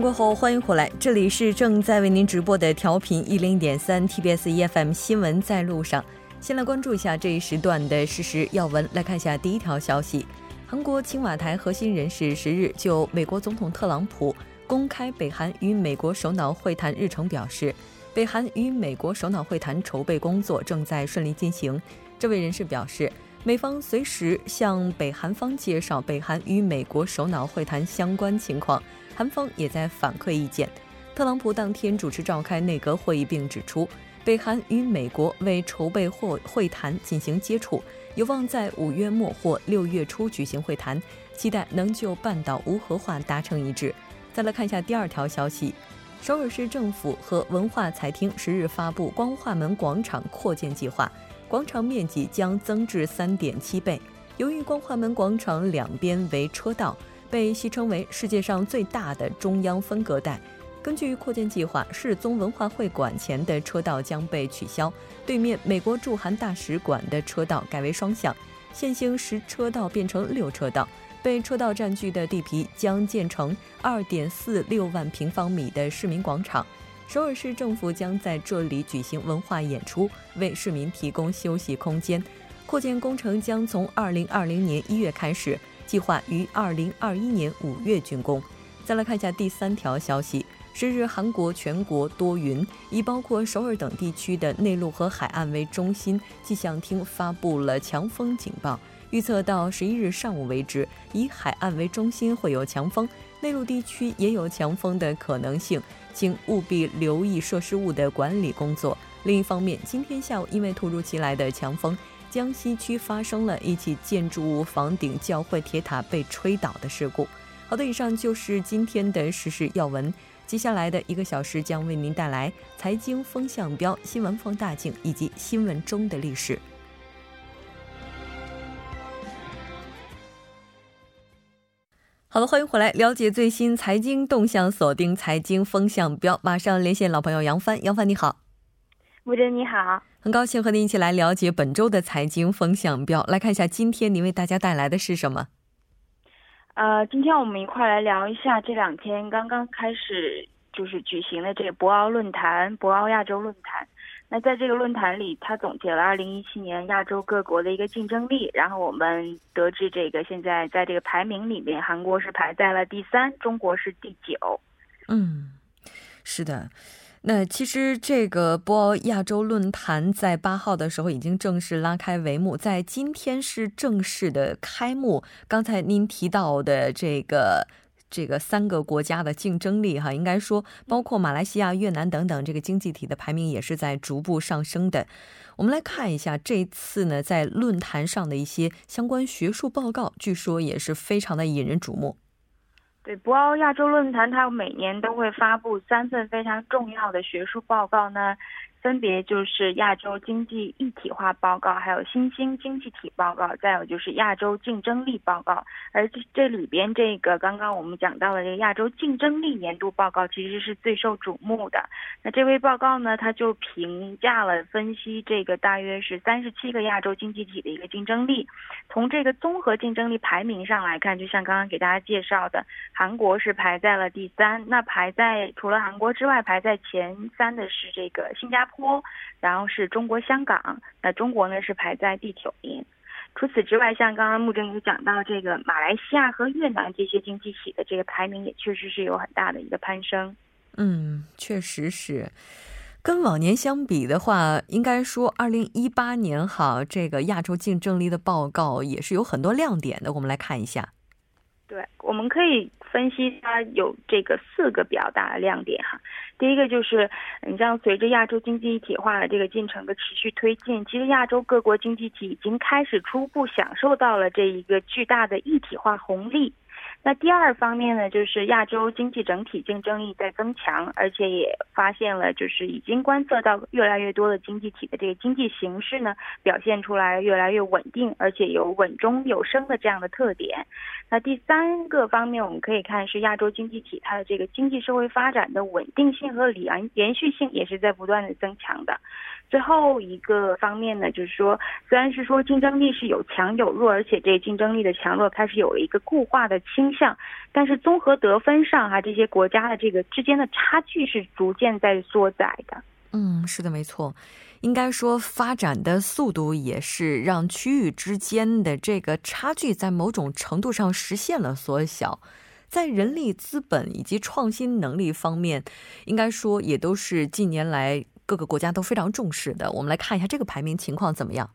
过后，欢迎回来，这里是正在为您直播的调频一零点三 TBS EFM 新闻在路上。先来关注一下这一时段的事实要闻，来看一下第一条消息：韩国青瓦台核心人士十日就美国总统特朗普公开北韩与美国首脑会谈日程表示，北韩与美国首脑会谈筹备工作正在顺利进行。这位人士表示。美方随时向北韩方介绍北韩与美国首脑会谈相关情况，韩方也在反馈意见。特朗普当天主持召开内阁会议，并指出，北韩与美国为筹备会会谈进行接触，有望在五月末或六月初举行会谈，期待能就半岛无核化达成一致。再来看一下第二条消息，首尔市政府和文化财厅十日发布光化门广场扩建计划。广场面积将增至三点七倍。由于光化门广场两边为车道，被戏称为世界上最大的中央分隔带。根据扩建计划，世宗文化会馆前的车道将被取消，对面美国驻韩大使馆的车道改为双向，现行十车道变成六车道。被车道占据的地皮将建成二点四六万平方米的市民广场。首尔市政府将在这里举行文化演出，为市民提供休息空间。扩建工程将从二零二零年一月开始，计划于二零二一年五月竣工。再来看一下第三条消息：十日，韩国全国多云，以包括首尔等地区的内陆和海岸为中心，气象厅发布了强风警报。预测到十一日上午为止，以海岸为中心会有强风，内陆地区也有强风的可能性。请务必留意设施物的管理工作。另一方面，今天下午因为突如其来的强风，江西区发生了一起建筑物房顶教会铁塔被吹倒的事故。好的，以上就是今天的时事要闻。接下来的一个小时将为您带来财经风向标、新闻放大镜以及新闻中的历史。好了，欢迎回来，了解最新财经动向，锁定财经风向标。马上连线老朋友杨帆，杨帆你好，吴真你好，很高兴和您一起来了解本周的财经风向标。来看一下今天您为大家带来的是什么？呃，今天我们一块来聊一下这两天刚刚开始就是举行的这个博鳌论坛，博鳌亚洲论坛。那在这个论坛里，他总结了二零一七年亚洲各国的一个竞争力，然后我们得知这个现在在这个排名里面，韩国是排在了第三，中国是第九。嗯，是的。那其实这个博鳌亚洲论坛在八号的时候已经正式拉开帷幕，在今天是正式的开幕。刚才您提到的这个。这个三个国家的竞争力，哈，应该说包括马来西亚、越南等等，这个经济体的排名也是在逐步上升的。我们来看一下这次呢，在论坛上的一些相关学术报告，据说也是非常的引人瞩目。对，博鳌亚洲论坛，它每年都会发布三份非常重要的学术报告呢。分别就是亚洲经济一体化报告，还有新兴经济体报告，再有就是亚洲竞争力报告。而这这里边这个刚刚我们讲到的这个亚洲竞争力年度报告，其实是最受瞩目的。那这位报告呢，他就评价了分析这个大约是三十七个亚洲经济体的一个竞争力。从这个综合竞争力排名上来看，就像刚刚给大家介绍的，韩国是排在了第三。那排在除了韩国之外，排在前三的是这个新加坡。坡，然后是中国香港，那中国呢是排在第九名。除此之外，像刚刚穆正也讲到，这个马来西亚和越南这些经济体的这个排名也确实是有很大的一个攀升。嗯，确实是。跟往年相比的话，应该说二零一八年哈，这个亚洲竞争力的报告也是有很多亮点的。我们来看一下。对，我们可以分析它有这个四个比较大的亮点哈。第一个就是，你像随着亚洲经济一体化的这个进程的持续推进，其实亚洲各国经济体已经开始初步享受到了这一个巨大的一体化红利。那第二方面呢，就是亚洲经济整体竞争力在增强，而且也发现了，就是已经观测到越来越多的经济体的这个经济形势呢，表现出来越来越稳定，而且有稳中有升的这样的特点。那第三个方面，我们可以看是亚洲经济体它的这个经济社会发展的稳定性和连延续性也是在不断的增强的。最后一个方面呢，就是说，虽然是说竞争力是有强有弱，而且这竞争力的强弱开始有了一个固化的倾向，但是综合得分上哈，这些国家的这个之间的差距是逐渐在缩窄的。嗯，是的，没错。应该说，发展的速度也是让区域之间的这个差距在某种程度上实现了缩小。在人力资本以及创新能力方面，应该说也都是近年来各个国家都非常重视的。我们来看一下这个排名情况怎么样。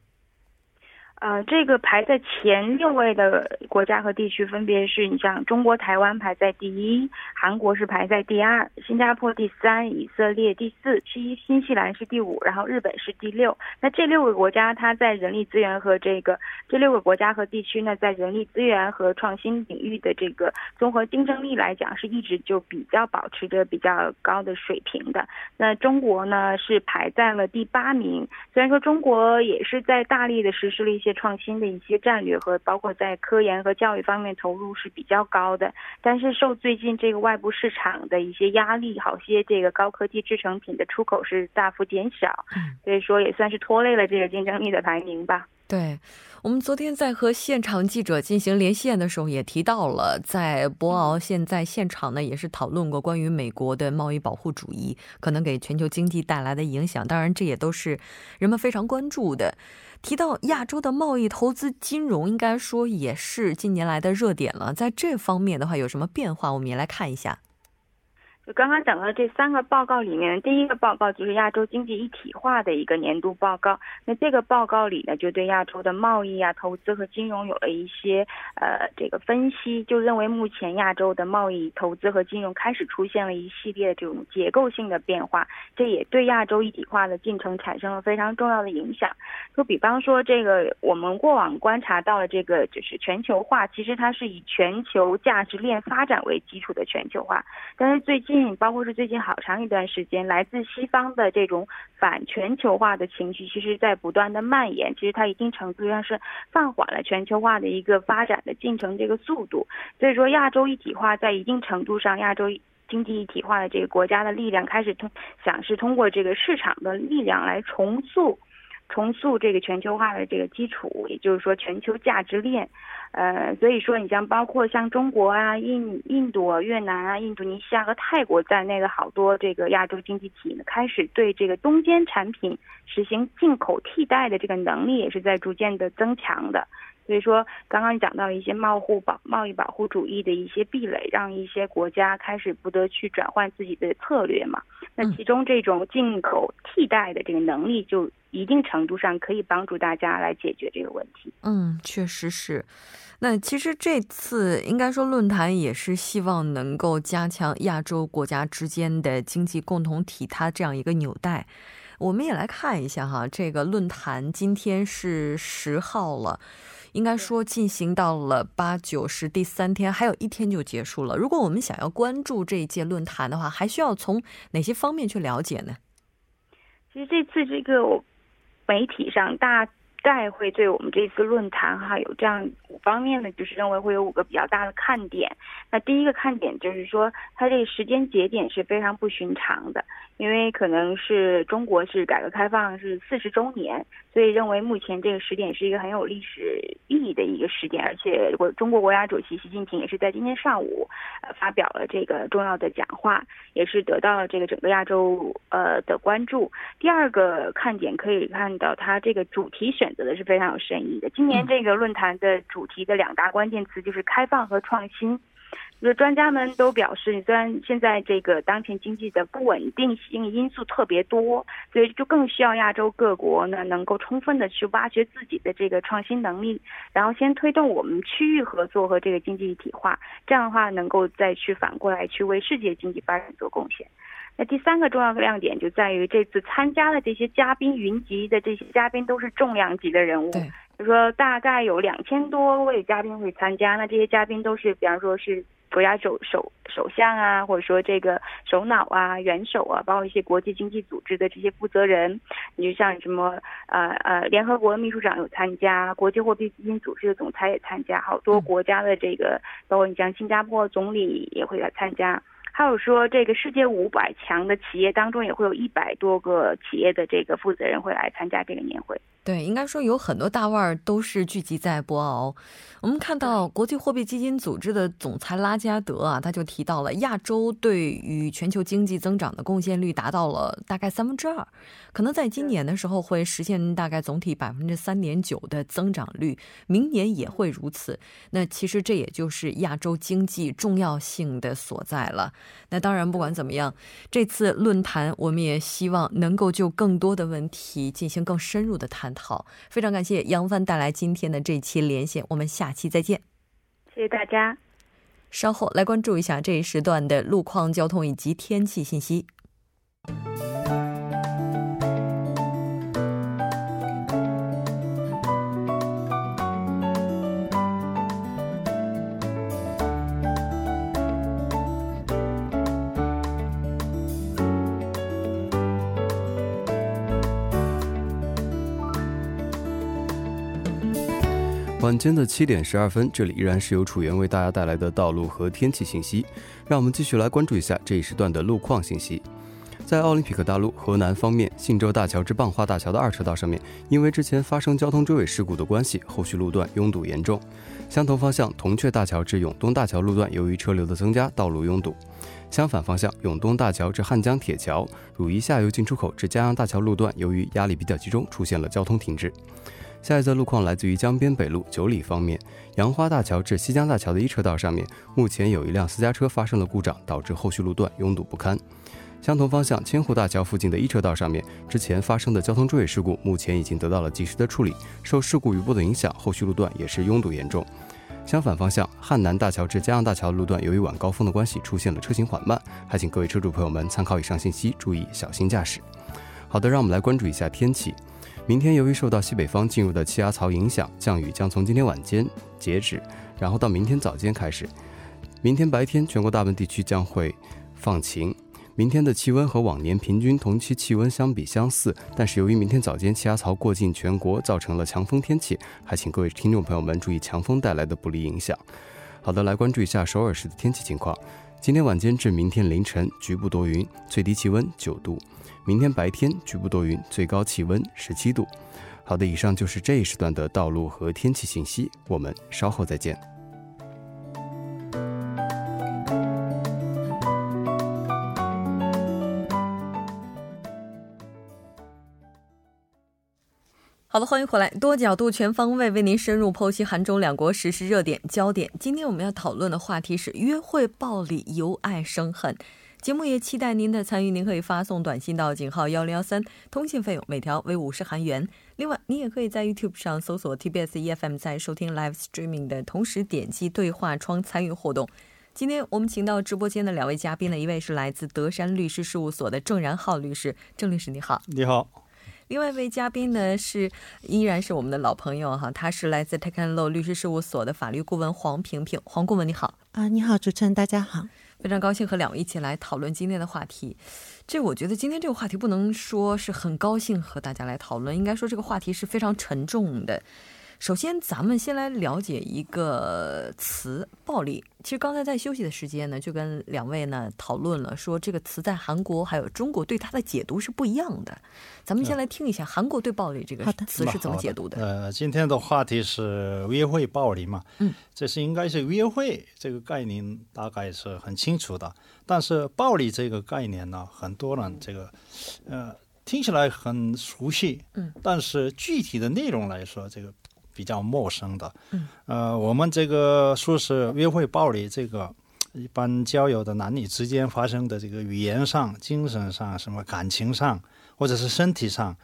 呃，这个排在前六位的国家和地区分别是你像中国台湾排在第一，韩国是排在第二，新加坡第三，以色列第四，新新西兰是第五，然后日本是第六。那这六个国家，它在人力资源和这个这六个国家和地区呢，在人力资源和创新领域的这个综合竞争力来讲，是一直就比较保持着比较高的水平的。那中国呢是排在了第八名，虽然说中国也是在大力的实施了一些。创新的一些战略和包括在科研和教育方面投入是比较高的，但是受最近这个外部市场的一些压力，好些这个高科技制成品的出口是大幅减少，所以说也算是拖累了这个竞争力的排名吧。对，我们昨天在和现场记者进行连线的时候，也提到了，在博鳌现在现场呢，也是讨论过关于美国的贸易保护主义可能给全球经济带来的影响。当然，这也都是人们非常关注的。提到亚洲的贸易、投资、金融，应该说也是近年来的热点了。在这方面的话，有什么变化？我们也来看一下。就刚刚讲的这三个报告里面，第一个报告就是亚洲经济一体化的一个年度报告。那这个报告里呢，就对亚洲的贸易啊、投资和金融有了一些呃这个分析，就认为目前亚洲的贸易、投资和金融开始出现了一系列这种结构性的变化，这也对亚洲一体化的进程产生了非常重要的影响。就比方说，这个我们过往观察到了这个就是全球化，其实它是以全球价值链发展为基础的全球化，但是最近。包括是最近好长一段时间，来自西方的这种反全球化的情绪，其实在不断的蔓延。其实它一定程度上是放缓了全球化的一个发展的进程这个速度。所以说，亚洲一体化在一定程度上，亚洲经济一体化的这个国家的力量开始通想是通过这个市场的力量来重塑。重塑这个全球化的这个基础，也就是说全球价值链，呃，所以说你像包括像中国啊、印印度、越南啊、印度尼西亚和泰国在内的好多这个亚洲经济体呢，开始对这个中间产品实行进口替代的这个能力也是在逐渐的增强的。所以说，刚刚讲到一些贸互保贸易保护主义的一些壁垒，让一些国家开始不得去转换自己的策略嘛。那其中这种进口替代的这个能力，就一定程度上可以帮助大家来解决这个问题。嗯，确实是。那其实这次应该说论坛也是希望能够加强亚洲国家之间的经济共同体，它这样一个纽带。我们也来看一下哈，这个论坛今天是十号了。应该说进行到了八九十第三天，还有一天就结束了。如果我们想要关注这一届论坛的话，还需要从哪些方面去了解呢？其实这次这个媒体上大概会对我们这次论坛哈有这样五方面的，就是认为会有五个比较大的看点。那第一个看点就是说，它这个时间节点是非常不寻常的。因为可能是中国是改革开放是四十周年，所以认为目前这个时点是一个很有历史意义的一个时点，而且国中国国家主席习近平也是在今天上午，呃发表了这个重要的讲话，也是得到了这个整个亚洲呃的关注。第二个看点可以看到，它这个主题选择的是非常有深意的。今年这个论坛的主题的两大关键词就是开放和创新。就是专家们都表示，虽然现在这个当前经济的不稳定性因素特别多，所以就更需要亚洲各国呢能够充分的去挖掘自己的这个创新能力，然后先推动我们区域合作和这个经济一体化，这样的话能够再去反过来去为世界经济发展做贡献。那第三个重要的亮点就在于这次参加的这些嘉宾云集的这些嘉宾都是重量级的人物。就说大概有两千多位嘉宾会参加，那这些嘉宾都是，比方说是。国家首首首相啊，或者说这个首脑啊、元首啊，包括一些国际经济组织的这些负责人，你就像什么呃呃，联合国秘书长有参加，国际货币基金组织的总裁也参加，好多国家的这个，包括你像新加坡总理也会来参加。还有说这个世界五百强的企业当中，也会有一百多个企业的这个负责人会来参加这个年会。对，应该说有很多大腕儿都是聚集在博鳌。我们看到国际货币基金组织的总裁拉加德啊，他就提到了亚洲对于全球经济增长的贡献率达到了大概三分之二，可能在今年的时候会实现大概总体百分之三点九的增长率，明年也会如此。那其实这也就是亚洲经济重要性的所在了。那当然，不管怎么样，这次论坛我们也希望能够就更多的问题进行更深入的探。好，非常感谢杨帆带来今天的这期连线，我们下期再见。谢谢大家。稍后来关注一下这一时段的路况、交通以及天气信息。晚间的七点十二分，这里依然是由楚源为大家带来的道路和天气信息。让我们继续来关注一下这一时段的路况信息。在奥林匹克大陆河南方面，信州大桥至蚌化大桥的二车道上面，因为之前发生交通追尾事故的关系，后续路段拥堵严重。相同方向，铜雀大桥至永东大桥路段，由于车流的增加，道路拥堵。相反方向，永东大桥至汉江铁桥、汝宜下游进出口至江阳大桥路段，由于压力比较集中，出现了交通停滞。下一则路况来自于江边北路九里方面，杨花大桥至西江大桥的一车道上面，目前有一辆私家车发生了故障，导致后续路段拥堵不堪。相同方向，千户大桥附近的一车道上面，之前发生的交通追尾事故，目前已经得到了及时的处理。受事故余波的影响，后续路段也是拥堵严重。相反方向，汉南大桥至江阳大桥路段，由于晚高峰的关系，出现了车行缓慢，还请各位车主朋友们参考以上信息，注意小心驾驶。好的，让我们来关注一下天气。明天由于受到西北方进入的气压槽影响，降雨将从今天晚间截止，然后到明天早间开始。明天白天全国大部分地区将会放晴。明天的气温和往年平均同期气温相比相似，但是由于明天早间气压槽过境全国，造成了强风天气，还请各位听众朋友们注意强风带来的不利影响。好的，来关注一下首尔市的天气情况。今天晚间至明天凌晨局部多云，最低气温九度。明天白天局部多云，最高气温十七度。好的，以上就是这一时段的道路和天气信息，我们稍后再见。好的，欢迎回来，多角度、全方位为您深入剖析韩中两国实时热点焦点。今天我们要讨论的话题是约会暴力，由爱生恨。节目也期待您的参与，您可以发送短信到井号幺零幺三，通信费用每条为五十韩元。另外，您也可以在 YouTube 上搜索 TBS EFM，在收听 Live Streaming 的同时点击对话窗参与互动。今天我们请到直播间的两位嘉宾呢，一位是来自德山律师事务所的郑然浩律师，郑律师你好。你好。另外一位嘉宾呢是依然是我们的老朋友哈，他是来自 Taken Law 律师事务所的法律顾问黄萍萍，黄顾问你好。啊，你好，主持人大家好。非常高兴和两位一起来讨论今天的话题。这我觉得今天这个话题不能说是很高兴和大家来讨论，应该说这个话题是非常沉重的。首先，咱们先来了解一个词“暴力”。其实刚才在休息的时间呢，就跟两位呢讨论了，说这个词在韩国还有中国对它的解读是不一样的。咱们先来听一下韩国对“暴力”这个词是怎么解读的。呃，今天的话题是约会暴力嘛？嗯，这是应该是约会这个概念大概是很清楚的，但是暴力这个概念呢，很多人这个呃听起来很熟悉，嗯，但是具体的内容来说，这个。比较陌生的，嗯，呃，我们这个说是约会暴力，这个一般交友的男女之间发生的这个语言上、精神上、什么感情上，或者是身体上，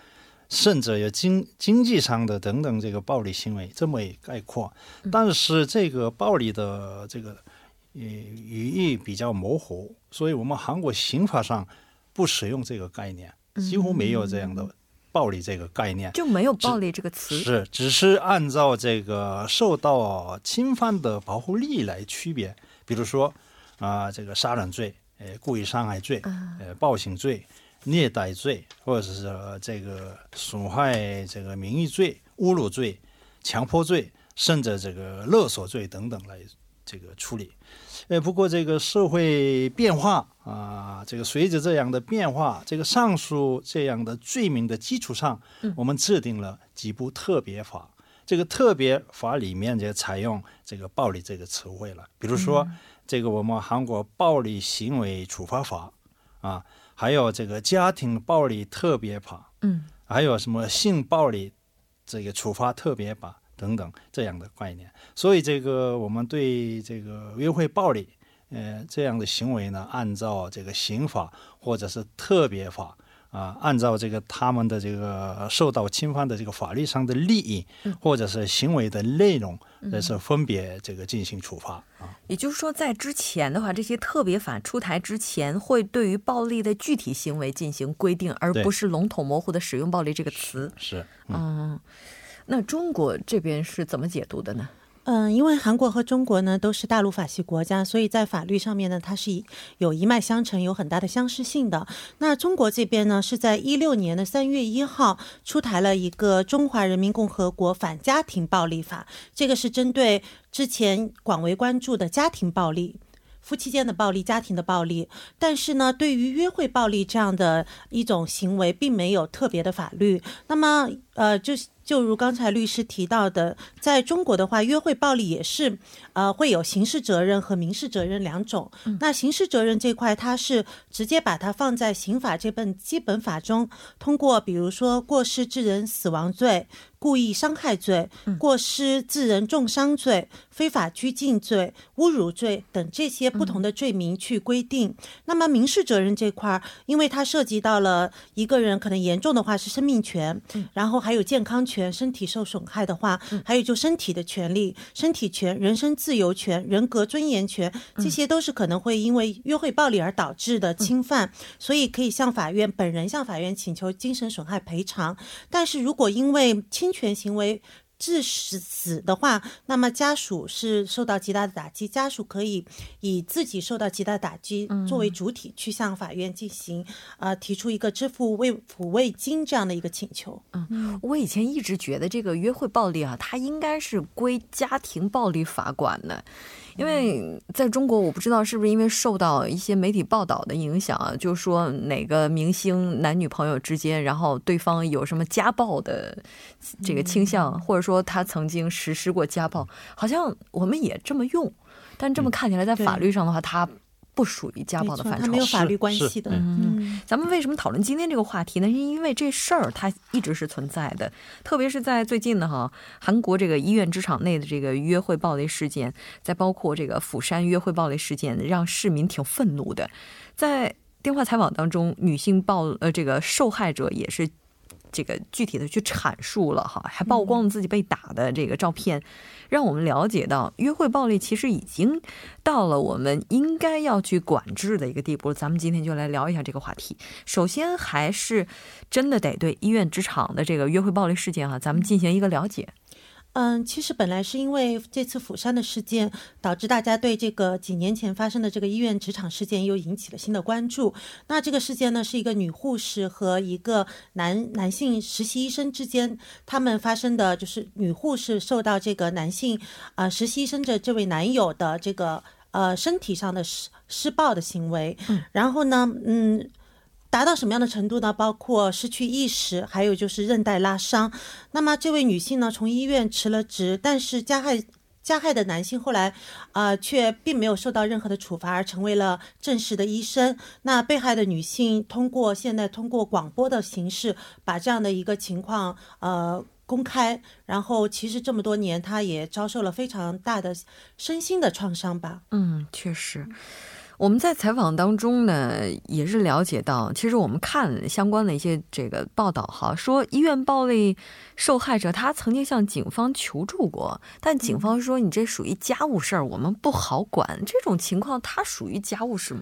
甚至有经经济上的等等这个暴力行为，这么一概括。但是这个暴力的这个呃语义比较模糊，所以我们韩国刑法上不使用这个概念，几乎没有这样的。暴力这个概念。就没有暴力这个词，是只是按照这个受到侵犯的保护利益来区别。比如说啊，这个杀人罪、呃故意伤害罪、呃暴行罪、虐待罪，或者是这个损害这个名誉罪、侮辱罪、强迫罪，甚至这个勒索罪等等来这个处理。呃，不过这个社会变化啊，这个随着这样的变化，这个上述这样的罪名的基础上，我们制定了几部特别法。这个特别法里面就采用这个暴力这个词汇了，比如说这个我们韩国暴力行为处罚法啊，还有这个家庭暴力特别法，嗯，还有什么性暴力这个处罚特别法。等等这样的概念，所以这个我们对这个约会暴力，呃，这样的行为呢，按照这个刑法或者是特别法啊，按照这个他们的这个受到侵犯的这个法律上的利益，或者是行为的内容，这是分别这个进行处罚啊。也就是说，在之前的话，这些特别法出台之前，会对于暴力的具体行为进行规定，而不是笼统模糊的使用“暴力”这个词。是，嗯。那中国这边是怎么解读的呢？嗯，因为韩国和中国呢都是大陆法系国家，所以在法律上面呢，它是有一脉相承、有很大的相似性的。那中国这边呢，是在一六年的三月一号出台了一个《中华人民共和国反家庭暴力法》，这个是针对之前广为关注的家庭暴力。夫妻间的暴力、家庭的暴力，但是呢，对于约会暴力这样的一种行为，并没有特别的法律。那么，呃，就就如刚才律师提到的，在中国的话，约会暴力也是呃会有刑事责任和民事责任两种。那刑事责任这块，它是直接把它放在刑法这本基本法中，通过比如说过失致人死亡罪。故意伤害罪、过失致人重伤罪、非法拘禁罪、侮辱罪等这些不同的罪名去规定。那么民事责任这块，因为它涉及到了一个人可能严重的话是生命权，然后还有健康权，身体受损害的话，还有就身体的权利、身体权、人身自由权、人格尊严权，这些都是可能会因为约会暴力而导致的侵犯，所以可以向法院本人向法院请求精神损害赔偿。但是如果因为侵侵权行为致死死的话，那么家属是受到极大的打击，家属可以以自己受到极大打击作为主体去向法院进行啊提出一个支付慰抚慰金这样的一个请求。嗯，我以前一直觉得这个约会暴力啊，它应该是归家庭暴力法管的。因为在中国，我不知道是不是因为受到一些媒体报道的影响啊，就是说哪个明星男女朋友之间，然后对方有什么家暴的这个倾向，或者说他曾经实施过家暴，好像我们也这么用，但这么看起来，在法律上的话，他。不属于家暴的范畴，它没有法律关系的。嗯，咱们为什么讨论今天这个话题呢？是因为这事儿它一直是存在的，特别是在最近的，哈，韩国这个医院职场内的这个约会暴力事件，再包括这个釜山约会暴力事件，让市民挺愤怒的。在电话采访当中，女性暴呃这个受害者也是。这个具体的去阐述了哈，还曝光了自己被打的这个照片，让我们了解到约会暴力其实已经到了我们应该要去管制的一个地步。咱们今天就来聊一下这个话题。首先，还是真的得对医院职场的这个约会暴力事件哈，咱们进行一个了解。嗯，其实本来是因为这次釜山的事件，导致大家对这个几年前发生的这个医院职场事件又引起了新的关注。那这个事件呢，是一个女护士和一个男男性实习医生之间，他们发生的就是女护士受到这个男性啊实习医生的这位男友的这个呃身体上的施施暴的行为。然后呢，嗯。达到什么样的程度呢？包括失去意识，还有就是韧带拉伤。那么这位女性呢，从医院辞了职，但是加害加害的男性后来啊，却并没有受到任何的处罚，而成为了正式的医生。那被害的女性通过现在通过广播的形式，把这样的一个情况呃公开。然后其实这么多年，她也遭受了非常大的身心的创伤吧。嗯，确实。我们在采访当中呢，也是了解到，其实我们看相关的一些这个报道哈，说医院暴力受害者他曾经向警方求助过，但警方说你这属于家务事儿，我们不好管。这种情况，它属于家务事吗？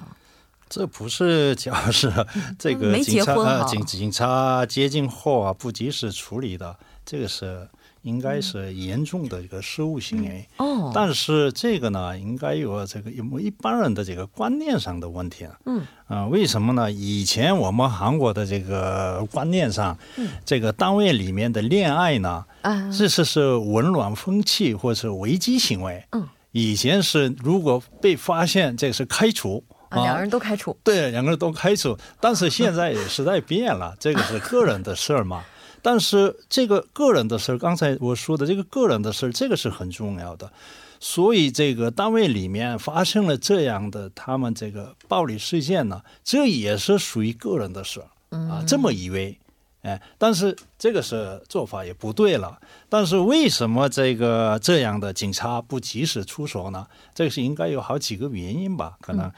这不是家务事，这个警察警警察接近后啊，不及时处理的，这个是。应该是严重的一个失误行为，哦，但是这个呢，应该有这个有一般人的这个观念上的问题啊，嗯，啊，为什么呢？以前我们韩国的这个观念上，嗯，这个单位里面的恋爱呢，啊，这是是紊乱风气或者是危机行为，嗯，以前是如果被发现，这是开除啊，两个人都开除。对，两个人都开除。但是现在时代变了，这个是个人的事儿嘛。但是这个个人的事儿，刚才我说的这个个人的事儿，这个是很重要的。所以这个单位里面发生了这样的他们这个暴力事件呢，这也是属于个人的事儿啊。这么以为，哎，但是这个是做法也不对了。但是为什么这个这样的警察不及时出手呢？这个是应该有好几个原因吧？可能。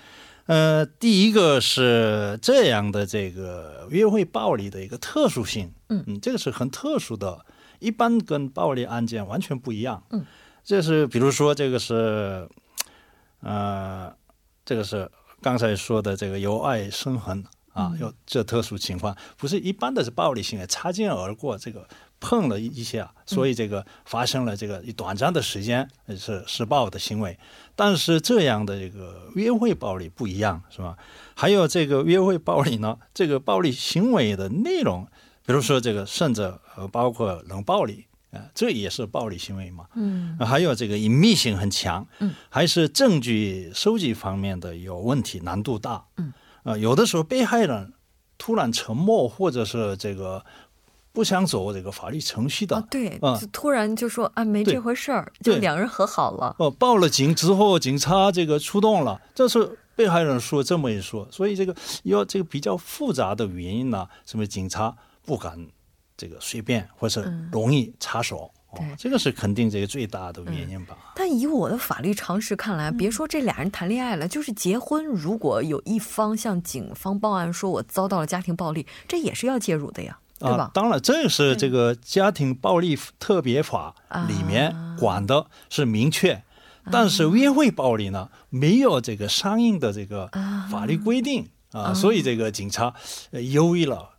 呃，第一个是这样的，这个约会暴力的一个特殊性，嗯。嗯，这个是很特殊的，一般跟暴力案件完全不一样，嗯，这是比如说这个是，呃，这个是刚才说的这个由爱生恨啊，有这特殊情况，不是一般的是暴力行为，擦肩而过这个。碰了一下，所以这个发生了这个一短暂的时间是施暴的行为，但是这样的这个约会暴力不一样，是吧？还有这个约会暴力呢，这个暴力行为的内容，比如说这个甚至呃包括冷暴力啊，这也是暴力行为嘛。嗯。还有这个隐秘性很强，嗯，还是证据收集方面的有问题，难度大。嗯。啊，有的时候被害人突然沉默，或者是这个。不想走这个法律程序的，啊对，就突然就说啊，没这回事儿，就两人和好了。哦，报了警之后，警察这个出动了，这是被害人说这么一说，所以这个要这个比较复杂的原因呢，什么警察不敢这个随便或是容易插手，对，这个是肯定这个最大的原因吧。但以我的法律常识看来，别说这俩人谈恋爱了，就是结婚，如果有一方向警方报案说我遭到了家庭暴力，这也是要介入的呀。啊，当然，这是这个家庭暴力特别法里面管的是明确，但是约会暴力呢，没有这个相应的这个法律规定啊，所以这个警察犹豫了啊。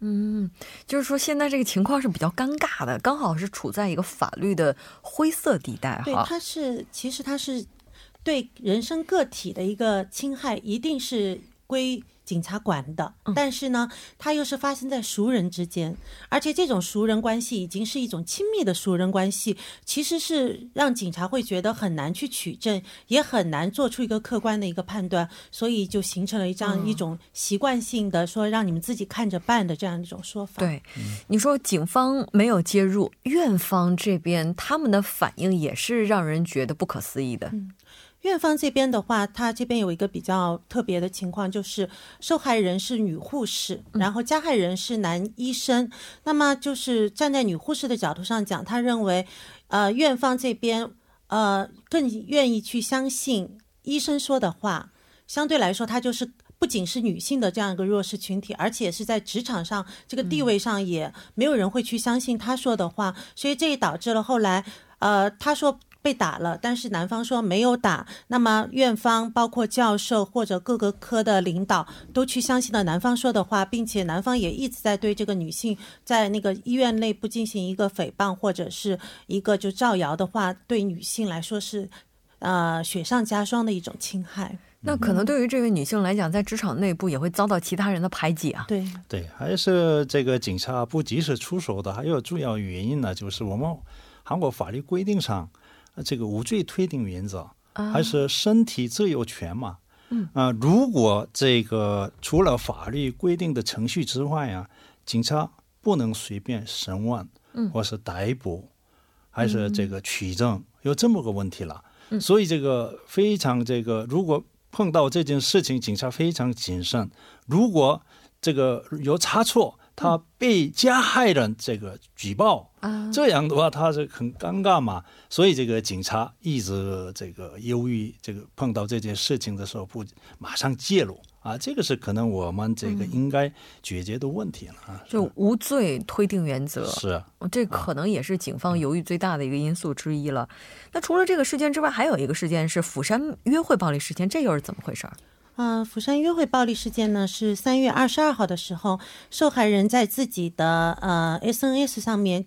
嗯，就是说现在这个情况是比较尴尬的，刚好是处在一个法律的灰色地带哈。对，它是其实它是对人身个体的一个侵害，一定是归。警察管的，但是呢，它又是发生在熟人之间，而且这种熟人关系已经是一种亲密的熟人关系，其实是让警察会觉得很难去取证，也很难做出一个客观的一个判断，所以就形成了这样一种习惯性的说让你们自己看着办的这样一种说法。对，你说警方没有介入，院方这边他们的反应也是让人觉得不可思议的。院方这边的话，他这边有一个比较特别的情况，就是受害人是女护士，然后加害人是男医生。那么就是站在女护士的角度上讲，他认为，呃，院方这边呃更愿意去相信医生说的话。相对来说，他就是不仅是女性的这样一个弱势群体，而且是在职场上这个地位上也没有人会去相信他说的话。所以这也导致了后来，呃，他说。被打了，但是男方说没有打。那么院方包括教授或者各个科的领导都去相信了男方说的话，并且男方也一直在对这个女性在那个医院内部进行一个诽谤或者是一个就造谣的话，对女性来说是呃雪上加霜的一种侵害。那可能对于这位女性来讲，在职场内部也会遭到其他人的排挤啊。对对，还是这个警察不及时出手的，还有主要原因呢，就是我们韩国法律规定上。这个无罪推定原则还是身体自由权嘛？嗯啊，如果这个除了法律规定的程序之外啊，警察不能随便审问，嗯，或是逮捕，还是这个取证，有这么个问题了。所以这个非常这个，如果碰到这件事情，警察非常谨慎。如果这个有差错。他被加害人这个举报啊，这样的话他是很尴尬嘛，所以这个警察一直这个忧郁，这个碰到这件事情的时候不马上介入。啊，这个是可能我们这个应该解决的问题了。啊。就无罪推定原则。是，这可能也是警方犹豫最大的一个因素之一了。那除了这个事件之外，还有一个事件是釜山约会暴力事件，这又是怎么回事？嗯，釜山约会暴力事件呢，是三月二十二号的时候，受害人在自己的呃 SNS 上面，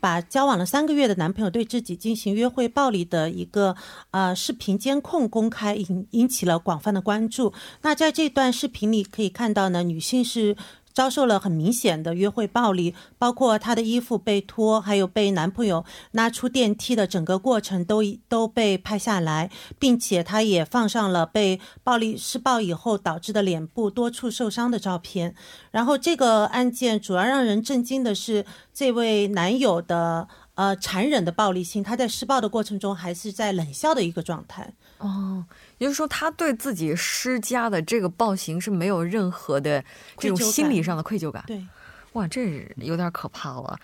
把交往了三个月的男朋友对自己进行约会暴力的一个呃视频监控公开，引引起了广泛的关注。那在这段视频里可以看到呢，女性是。遭受了很明显的约会暴力，包括她的衣服被脱，还有被男朋友拉出电梯的整个过程都都被拍下来，并且她也放上了被暴力施暴以后导致的脸部多处受伤的照片。然后这个案件主要让人震惊的是，这位男友的呃残忍的暴力性，他在施暴的过程中还是在冷笑的一个状态。哦，也就是说，他对自己施加的这个暴行是没有任何的这种心理上的愧疚感。对，哇，这有点可怕了。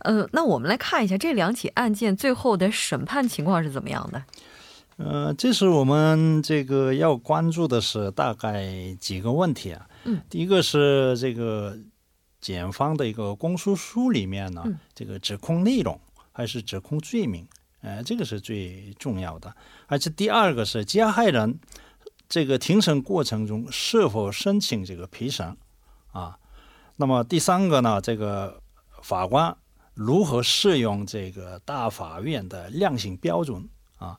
呃，那我们来看一下这两起案件最后的审判情况是怎么样的？呃，这是我们这个要关注的是大概几个问题啊。嗯，第一个是这个检方的一个公诉书里面呢，这个指控内容还是指控罪名？呃，这个是最重要的。而且第二个是加害人这个庭审过程中是否申请这个陪审啊？那么第三个呢，这个法官如何适用这个大法院的量刑标准啊？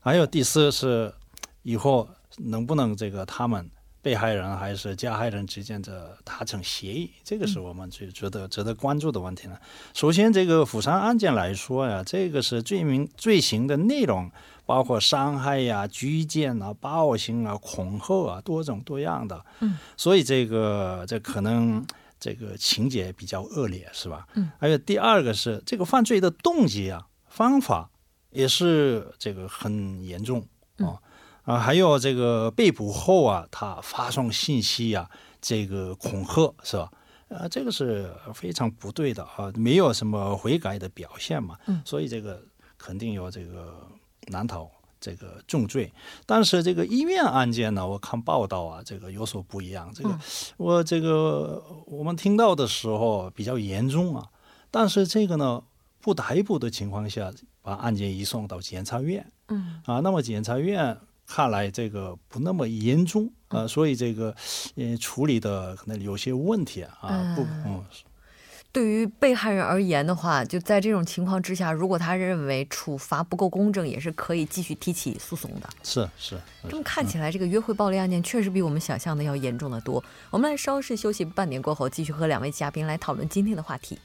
还有第四是以后能不能这个他们。被害人还是加害人之间的达成协议，这个是我们最值得值得关注的问题呢。首先，这个釜山案件来说呀，这个是罪名罪行的内容，包括伤害呀、拘禁啊、暴行啊、恐吓啊，多种多样的。嗯，所以这个这可能这个情节比较恶劣，是吧？嗯，还有第二个是这个犯罪的动机啊、方法也是这个很严重啊。啊，还有这个被捕后啊，他发送信息啊，这个恐吓是吧？呃，这个是非常不对的啊，没有什么悔改的表现嘛。嗯，所以这个肯定有这个难逃这个重罪。但是这个医院案件呢，我看报道啊，这个有所不一样。这个我这个我们听到的时候比较严重啊，但是这个呢，不逮捕的情况下，把案件移送到检察院。嗯，啊，那么检察院。看来这个不那么严重啊，所以这个呃处理的可能有些问题啊。不，嗯，对于被害人而言的话，就在这种情况之下，如果他认为处罚不够公正，也是可以继续提起诉讼的。是是。这么看起来，这个约会暴力案件确实比我们想象的要严重的多。我们来稍事休息，半点过后继续和两位嘉宾来讨论今天的话题。